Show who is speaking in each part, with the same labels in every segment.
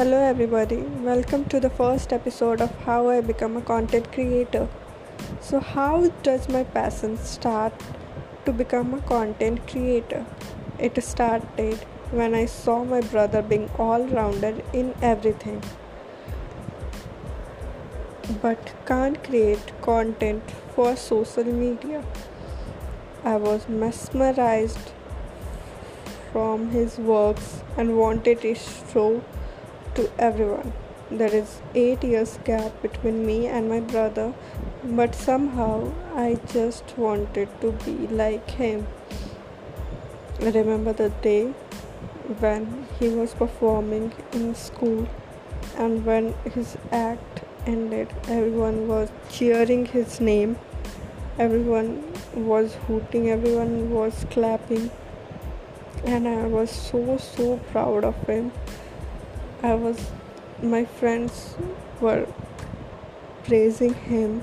Speaker 1: Hello, everybody. Welcome to the first episode of How I Become a Content Creator. So, how does my passion start to become a content creator? It started when I saw my brother being all rounded in everything but can't create content for social media. I was mesmerized from his works and wanted to show to everyone. There is 8 years gap between me and my brother, but somehow I just wanted to be like him. I remember the day when he was performing in school and when his act ended, everyone was cheering his name, everyone was hooting, everyone was clapping, and I was so so proud of him. I was, my friends were praising him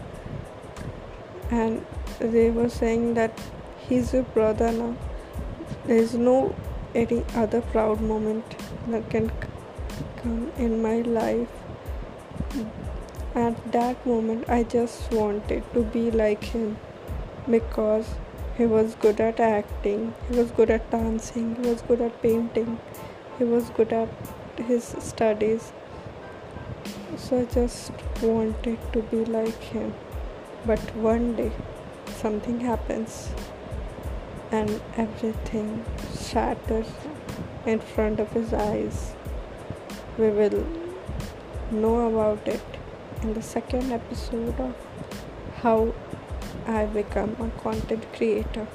Speaker 1: and they were saying that he's your brother now. There's no any other proud moment that can come in my life. At that moment, I just wanted to be like him because he was good at acting, he was good at dancing, he was good at painting, he was good at his studies. So I just wanted to be like him. But one day something happens and everything shatters in front of his eyes. We will know about it in the second episode of how I become a content creator.